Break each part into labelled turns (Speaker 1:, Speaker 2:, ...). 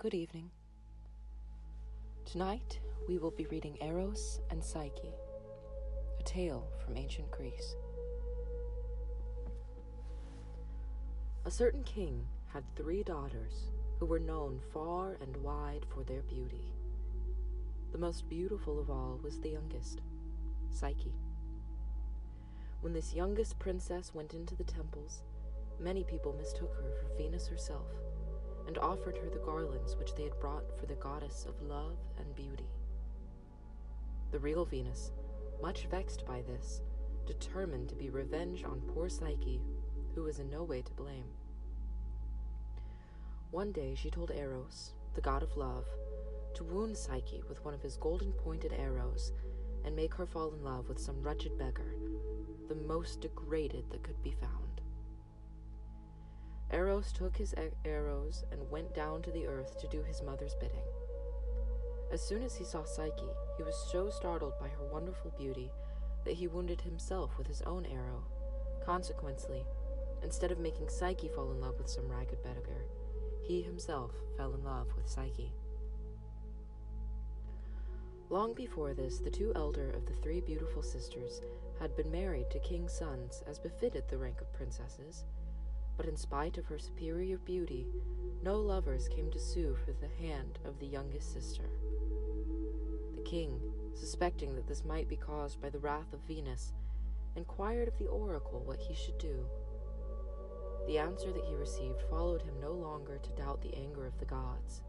Speaker 1: Good evening. Tonight we will be reading Eros and Psyche, a tale from ancient Greece. A certain king had three daughters who were known far and wide for their beauty. The most beautiful of all was the youngest, Psyche. When this youngest princess went into the temples, many people mistook her for Venus herself and offered her the garlands which they had brought for the goddess of love and beauty. The real Venus, much vexed by this, determined to be revenged on poor Psyche, who was in no way to blame. One day she told Eros, the god of love, to wound Psyche with one of his golden pointed arrows and make her fall in love with some wretched beggar, the most degraded that could be found. Eros took his arrows and went down to the earth to do his mother's bidding. As soon as he saw Psyche, he was so startled by her wonderful beauty that he wounded himself with his own arrow. Consequently, instead of making Psyche fall in love with some ragged beggar, he himself fell in love with Psyche. Long before this, the two elder of the three beautiful sisters had been married to king's sons as befitted the rank of princesses but in spite of her superior beauty, no lovers came to sue for the hand of the youngest sister. The king, suspecting that this might be caused by the wrath of Venus, inquired of the oracle what he should do. The answer that he received followed him no longer to doubt the anger of the gods.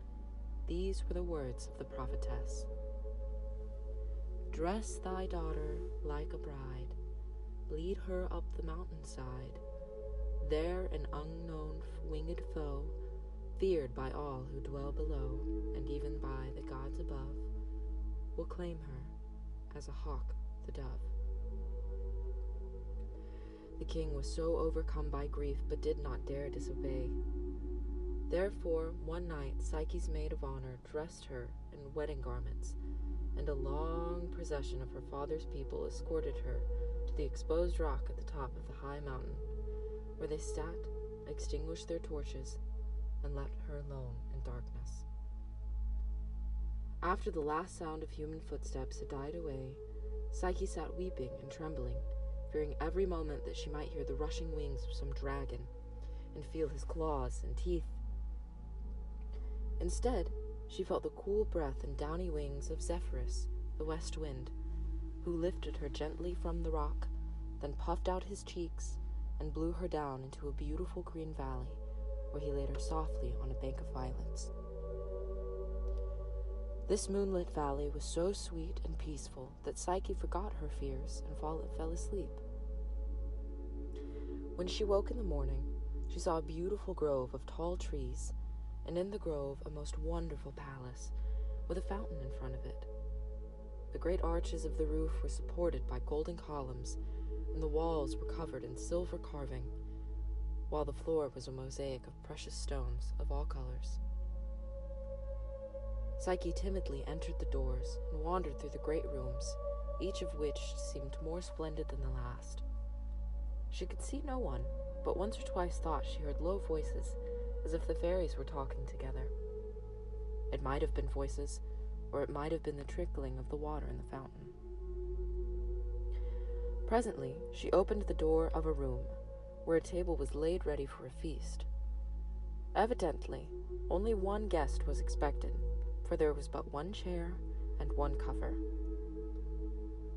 Speaker 1: These were the words of the prophetess Dress thy daughter like a bride, lead her up the mountainside there an unknown winged foe, feared by all who dwell below, and even by the gods above, will claim her as a hawk the dove. The king was so overcome by grief, but did not dare disobey. Therefore, one night, Psyche's maid of honor dressed her in wedding garments, and a long procession of her father's people escorted her to the exposed rock at the top of the high mountain where they sat, extinguished their torches, and left her alone in darkness. After the last sound of human footsteps had died away, Psyche sat weeping and trembling, fearing every moment that she might hear the rushing wings of some dragon and feel his claws and teeth. Instead, she felt the cool breath and downy wings of Zephyrus, the west wind, who lifted her gently from the rock, then puffed out his cheeks and blew her down into a beautiful green valley where he laid her softly on a bank of violets. This moonlit valley was so sweet and peaceful that Psyche forgot her fears and fell asleep. When she woke in the morning, she saw a beautiful grove of tall trees, and in the grove a most wonderful palace with a fountain in front of it. The great arches of the roof were supported by golden columns and the walls were covered in silver carving, while the floor was a mosaic of precious stones of all colors. Psyche timidly entered the doors and wandered through the great rooms, each of which seemed more splendid than the last. She could see no one, but once or twice thought she heard low voices, as if the fairies were talking together. It might have been voices, or it might have been the trickling of the water in the fountain. Presently, she opened the door of a room where a table was laid ready for a feast. Evidently, only one guest was expected, for there was but one chair and one cover.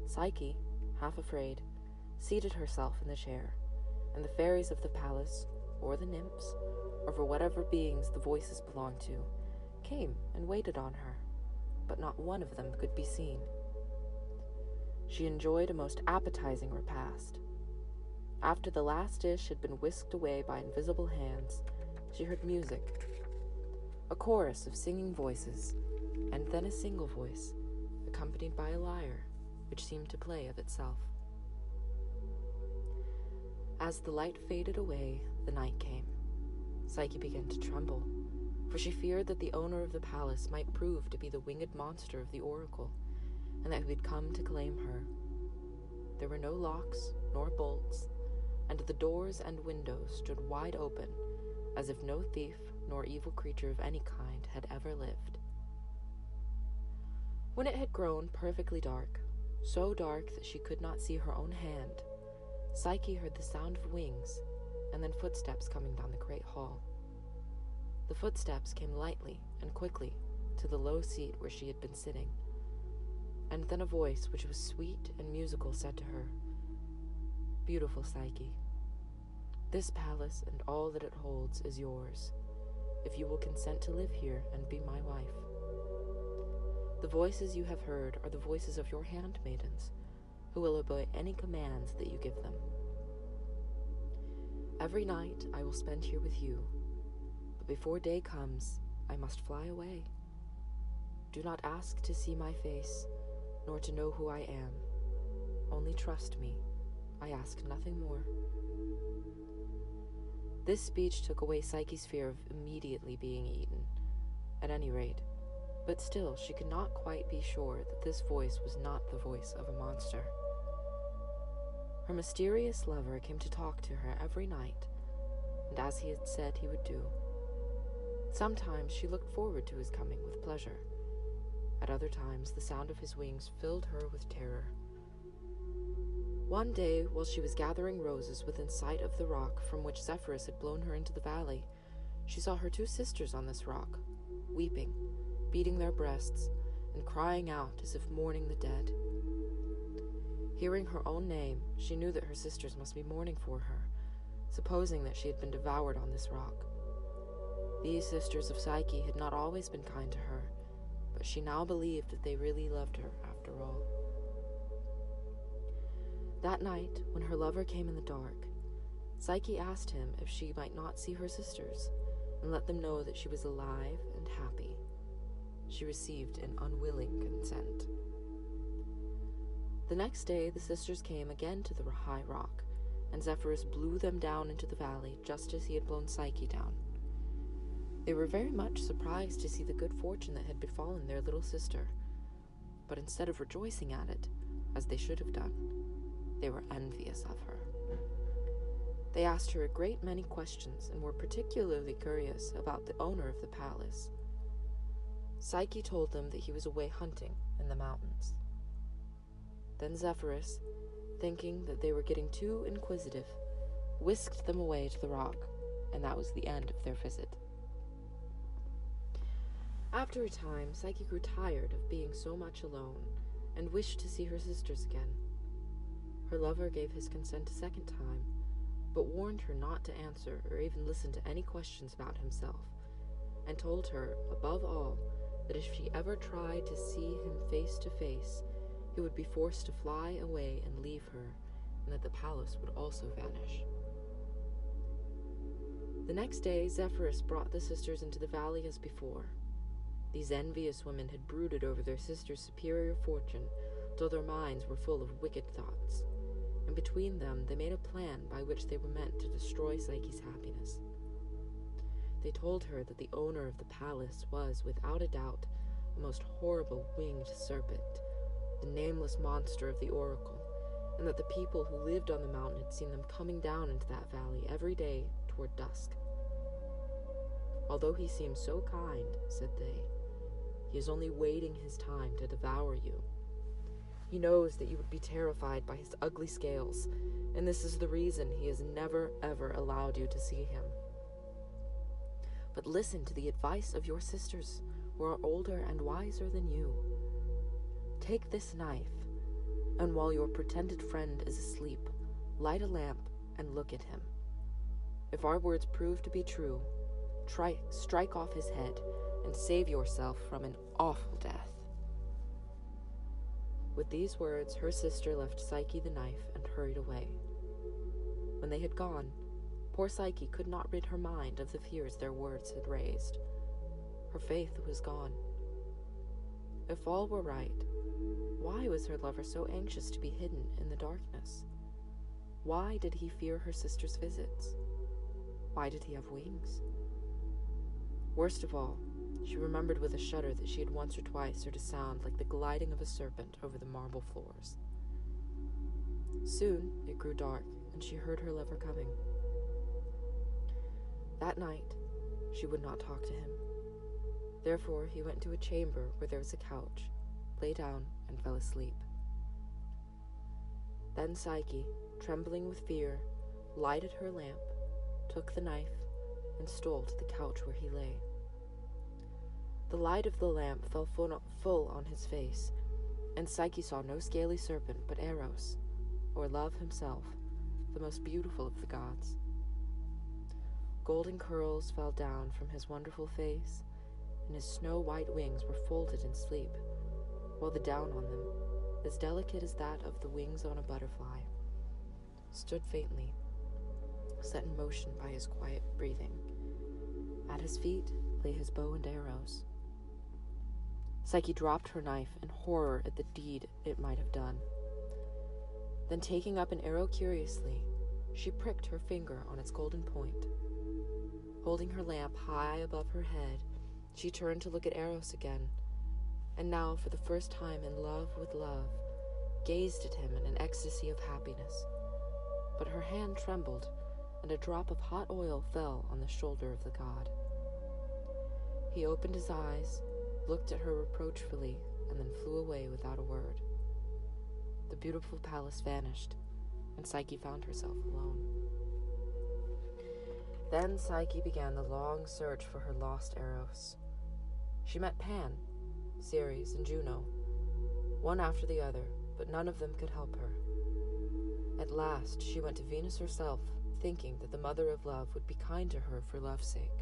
Speaker 1: Psyche, half afraid, seated herself in the chair, and the fairies of the palace, or the nymphs, or for whatever beings the voices belonged to, came and waited on her, but not one of them could be seen she enjoyed a most appetizing repast. After the last dish had been whisked away by invisible hands, she heard music, a chorus of singing voices, and then a single voice, accompanied by a lyre, which seemed to play of itself. As the light faded away, the night came. Psyche began to tremble, for she feared that the owner of the palace might prove to be the winged monster of the oracle and that he would come to claim her. There were no locks nor bolts, and the doors and windows stood wide open, as if no thief nor evil creature of any kind had ever lived. When it had grown perfectly dark, so dark that she could not see her own hand, Psyche heard the sound of wings and then footsteps coming down the great hall. The footsteps came lightly and quickly to the low seat where she had been sitting, and then a voice which was sweet and musical said to her, Beautiful Psyche, this palace and all that it holds is yours, if you will consent to live here and be my wife. The voices you have heard are the voices of your handmaidens, who will obey any commands that you give them. Every night I will spend here with you, but before day comes, I must fly away. Do not ask to see my face, nor to know who I am. Only trust me. I ask nothing more. This speech took away Psyche's fear of immediately being eaten, at any rate, but still she could not quite be sure that this voice was not the voice of a monster. Her mysterious lover came to talk to her every night, and as he had said he would do. Sometimes she looked forward to his coming with pleasure. Other times, the sound of his wings filled her with terror. One day, while she was gathering roses within sight of the rock from which Zephyrus had blown her into the valley, she saw her two sisters on this rock, weeping, beating their breasts, and crying out as if mourning the dead. Hearing her own name, she knew that her sisters must be mourning for her, supposing that she had been devoured on this rock. These sisters of Psyche had not always been kind to her, but she now believed that they really loved her after all. That night, when her lover came in the dark, Psyche asked him if she might not see her sisters and let them know that she was alive and happy. She received an unwilling consent. The next day, the sisters came again to the high rock, and Zephyrus blew them down into the valley just as he had blown Psyche down. They were very much surprised to see the good fortune that had befallen their little sister, but instead of rejoicing at it, as they should have done, they were envious of her. They asked her a great many questions and were particularly curious about the owner of the palace. Psyche told them that he was away hunting in the mountains. Then Zephyrus, thinking that they were getting too inquisitive, whisked them away to the rock, and that was the end of their visit. After a time, Psyche grew tired of being so much alone and wished to see her sisters again. Her lover gave his consent a second time, but warned her not to answer or even listen to any questions about himself, and told her, above all, that if she ever tried to see him face to face, he would be forced to fly away and leave her, and that the palace would also vanish. The next day, Zephyrus brought the sisters into the valley as before. These envious women had brooded over their sister's superior fortune till their minds were full of wicked thoughts, and between them they made a plan by which they were meant to destroy Psyche's happiness. They told her that the owner of the palace was, without a doubt, a most horrible winged serpent, the nameless monster of the oracle, and that the people who lived on the mountain had seen them coming down into that valley every day toward dusk. Although he seems so kind, said they, he is only waiting his time to devour you. He knows that you would be terrified by his ugly scales, and this is the reason he has never ever allowed you to see him. But listen to the advice of your sisters, who are older and wiser than you. Take this knife, and while your pretended friend is asleep, light a lamp and look at him. If our words prove to be true, try strike off his head and save yourself from an awful death. With these words, her sister left Psyche the knife and hurried away. When they had gone, poor Psyche could not rid her mind of the fears their words had raised. Her faith was gone. If all were right, why was her lover so anxious to be hidden in the darkness? Why did he fear her sister's visits? Why did he have wings? Worst of all, she remembered with a shudder that she had once or twice heard a sound like the gliding of a serpent over the marble floors. Soon it grew dark, and she heard her lover coming. That night, she would not talk to him. Therefore, he went to a chamber where there was a couch, lay down, and fell asleep. Then Psyche, trembling with fear, lighted her lamp, took the knife, and stole to the couch where he lay. The light of the lamp fell full on his face, and Psyche saw no scaly serpent but Eros, or Love himself, the most beautiful of the gods. Golden curls fell down from his wonderful face, and his snow white wings were folded in sleep, while the down on them, as delicate as that of the wings on a butterfly, stood faintly, set in motion by his quiet breathing. At his feet lay his bow and arrows. Psyche dropped her knife in horror at the deed it might have done. Then, taking up an arrow curiously, she pricked her finger on its golden point. Holding her lamp high above her head, she turned to look at Eros again, and now, for the first time in love with love, gazed at him in an ecstasy of happiness. But her hand trembled, and a drop of hot oil fell on the shoulder of the god. He opened his eyes, looked at her reproachfully, and then flew away without a word. The beautiful palace vanished, and Psyche found herself alone. Then Psyche began the long search for her lost Eros. She met Pan, Ceres, and Juno, one after the other, but none of them could help her. At last, she went to Venus herself, thinking that the Mother of Love would be kind to her for love's sake.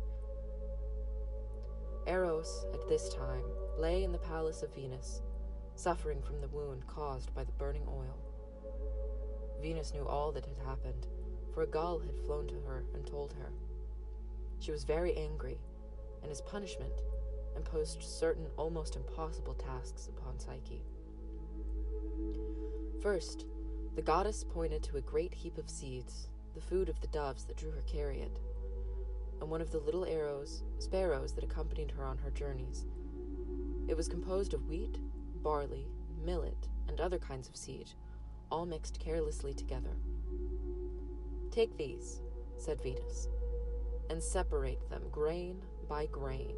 Speaker 1: Eros, at this time, lay in the palace of Venus, suffering from the wound caused by the burning oil. Venus knew all that had happened, for a gull had flown to her and told her. She was very angry, and as punishment, imposed certain almost impossible tasks upon Psyche. First, the goddess pointed to a great heap of seeds, the food of the doves that drew her chariot, and one of the little arrows, sparrows that accompanied her on her journeys. It was composed of wheat, barley, millet, and other kinds of seed, all mixed carelessly together. Take these, said Venus, and separate them grain by grain.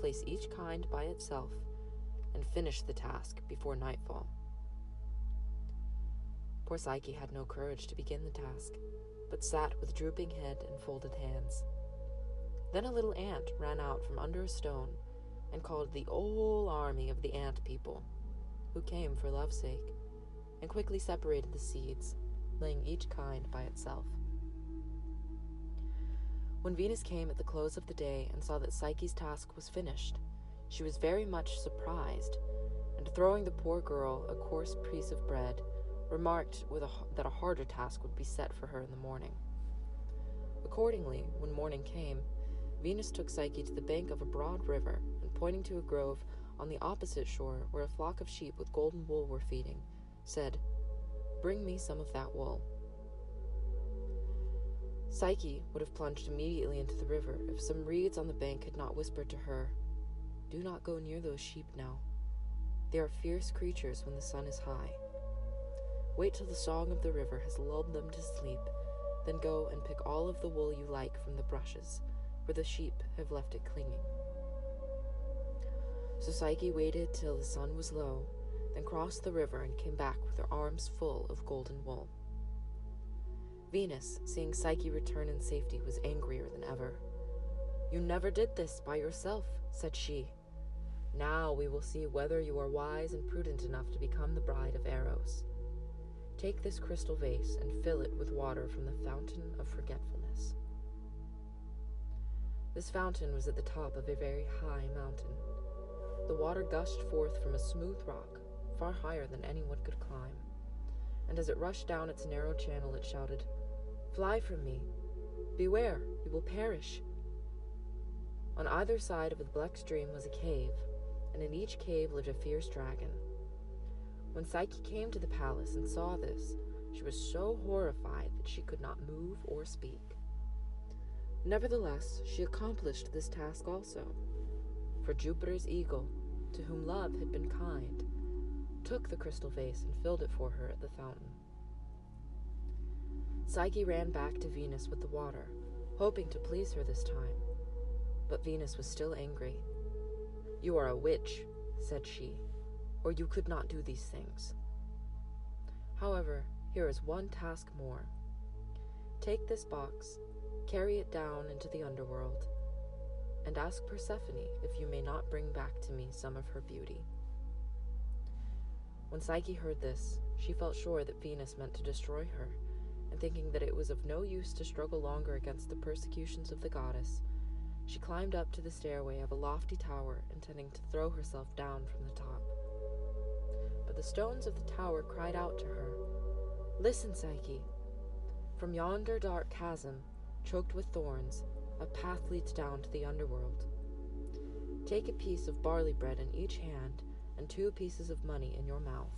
Speaker 1: Place each kind by itself, and finish the task before nightfall. Poor Psyche had no courage to begin the task, but sat with drooping head and folded hands. Then a little ant ran out from under a stone and called the whole army of the ant people, who came for love's sake, and quickly separated the seeds, laying each kind by itself. When Venus came at the close of the day and saw that Psyche's task was finished, she was very much surprised, and throwing the poor girl a coarse piece of bread, remarked a, that a harder task would be set for her in the morning. Accordingly, when morning came, Venus took Psyche to the bank of a broad river, and pointing to a grove on the opposite shore where a flock of sheep with golden wool were feeding, said, Bring me some of that wool. Psyche would have plunged immediately into the river if some reeds on the bank had not whispered to her, Do not go near those sheep now. They are fierce creatures when the sun is high. Wait till the song of the river has lulled them to sleep, then go and pick all of the wool you like from the brushes where the sheep have left it clinging. So Psyche waited till the sun was low, then crossed the river and came back with her arms full of golden wool. Venus, seeing Psyche return in safety, was angrier than ever. You never did this by yourself, said she. Now we will see whether you are wise and prudent enough to become the bride of Eros. Take this crystal vase and fill it with water from the fountain of forgetfulness. This fountain was at the top of a very high mountain. The water gushed forth from a smooth rock, far higher than anyone could climb, and as it rushed down its narrow channel, it shouted, Fly from me! Beware, you will perish! On either side of the black stream was a cave, and in each cave lived a fierce dragon. When Psyche came to the palace and saw this, she was so horrified that she could not move or speak. Nevertheless, she accomplished this task also, for Jupiter's eagle, to whom love had been kind, took the crystal vase and filled it for her at the fountain. Psyche ran back to Venus with the water, hoping to please her this time. But Venus was still angry. You are a witch, said she, or you could not do these things. However, here is one task more. Take this box, carry it down into the underworld, and ask Persephone if you may not bring back to me some of her beauty. When Psyche heard this, she felt sure that Venus meant to destroy her, and thinking that it was of no use to struggle longer against the persecutions of the goddess, she climbed up to the stairway of a lofty tower, intending to throw herself down from the top. But the stones of the tower cried out to her, Listen, Psyche. From yonder dark chasm, choked with thorns, a path leads down to the underworld. Take a piece of barley bread in each hand and two pieces of money in your mouth,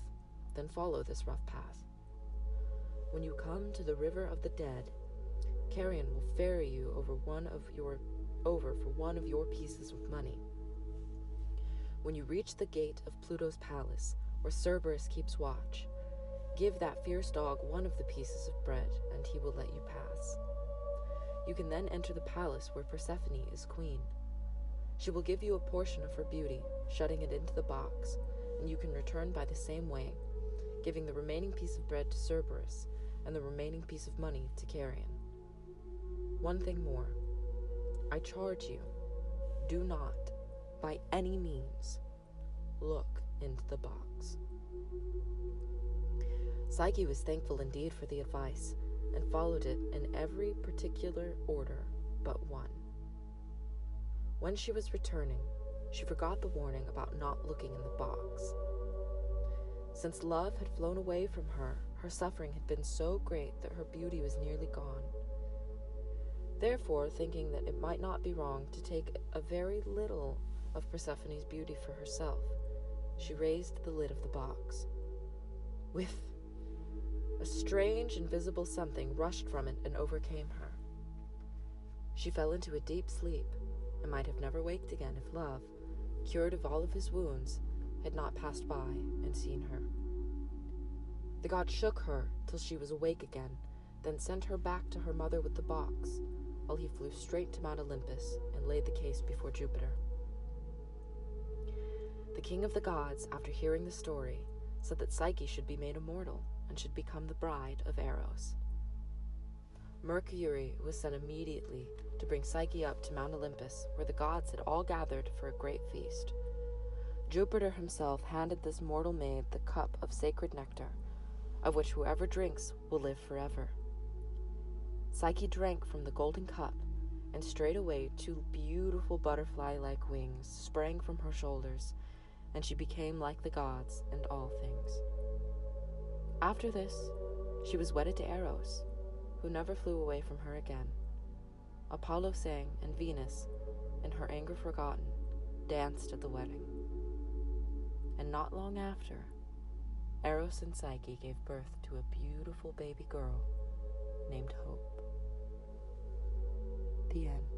Speaker 1: then follow this rough path. When you come to the river of the dead, Charon will ferry you over one of your over for one of your pieces of money. When you reach the gate of Pluto's palace, where Cerberus keeps watch, give that fierce dog one of the pieces of bread, and he will let you pass. You can then enter the palace where Persephone is queen. She will give you a portion of her beauty, shutting it into the box, and you can return by the same way, giving the remaining piece of bread to Cerberus and the remaining piece of money to Charon. One thing more. I charge you, do not, by any means, look into the box. Psyche was thankful indeed for the advice and followed it in every particular order but one. When she was returning, she forgot the warning about not looking in the box. Since love had flown away from her, her suffering had been so great that her beauty was nearly gone. Therefore, thinking that it might not be wrong to take a very little of Persephone's beauty for herself, she raised the lid of the box. With a strange, invisible something rushed from it and overcame her. She fell into a deep sleep and might have never waked again if love, cured of all of his wounds, had not passed by and seen her. The god shook her till she was awake again, then sent her back to her mother with the box, while he flew straight to Mount Olympus and laid the case before Jupiter. The king of the gods, after hearing the story, said that Psyche should be made immortal and should become the bride of Eros. Mercury was sent immediately to bring Psyche up to Mount Olympus, where the gods had all gathered for a great feast. Jupiter himself handed this mortal maid the cup of sacred nectar, of which whoever drinks will live forever. Psyche drank from the golden cup, and straightway two beautiful butterfly like wings sprang from her shoulders, and she became like the gods and all things. After this, she was wedded to Eros, who never flew away from her again. Apollo sang, and Venus, in her anger forgotten, danced at the wedding. And not long after, Eros and Psyche gave birth to a beautiful baby girl named Hope. The end.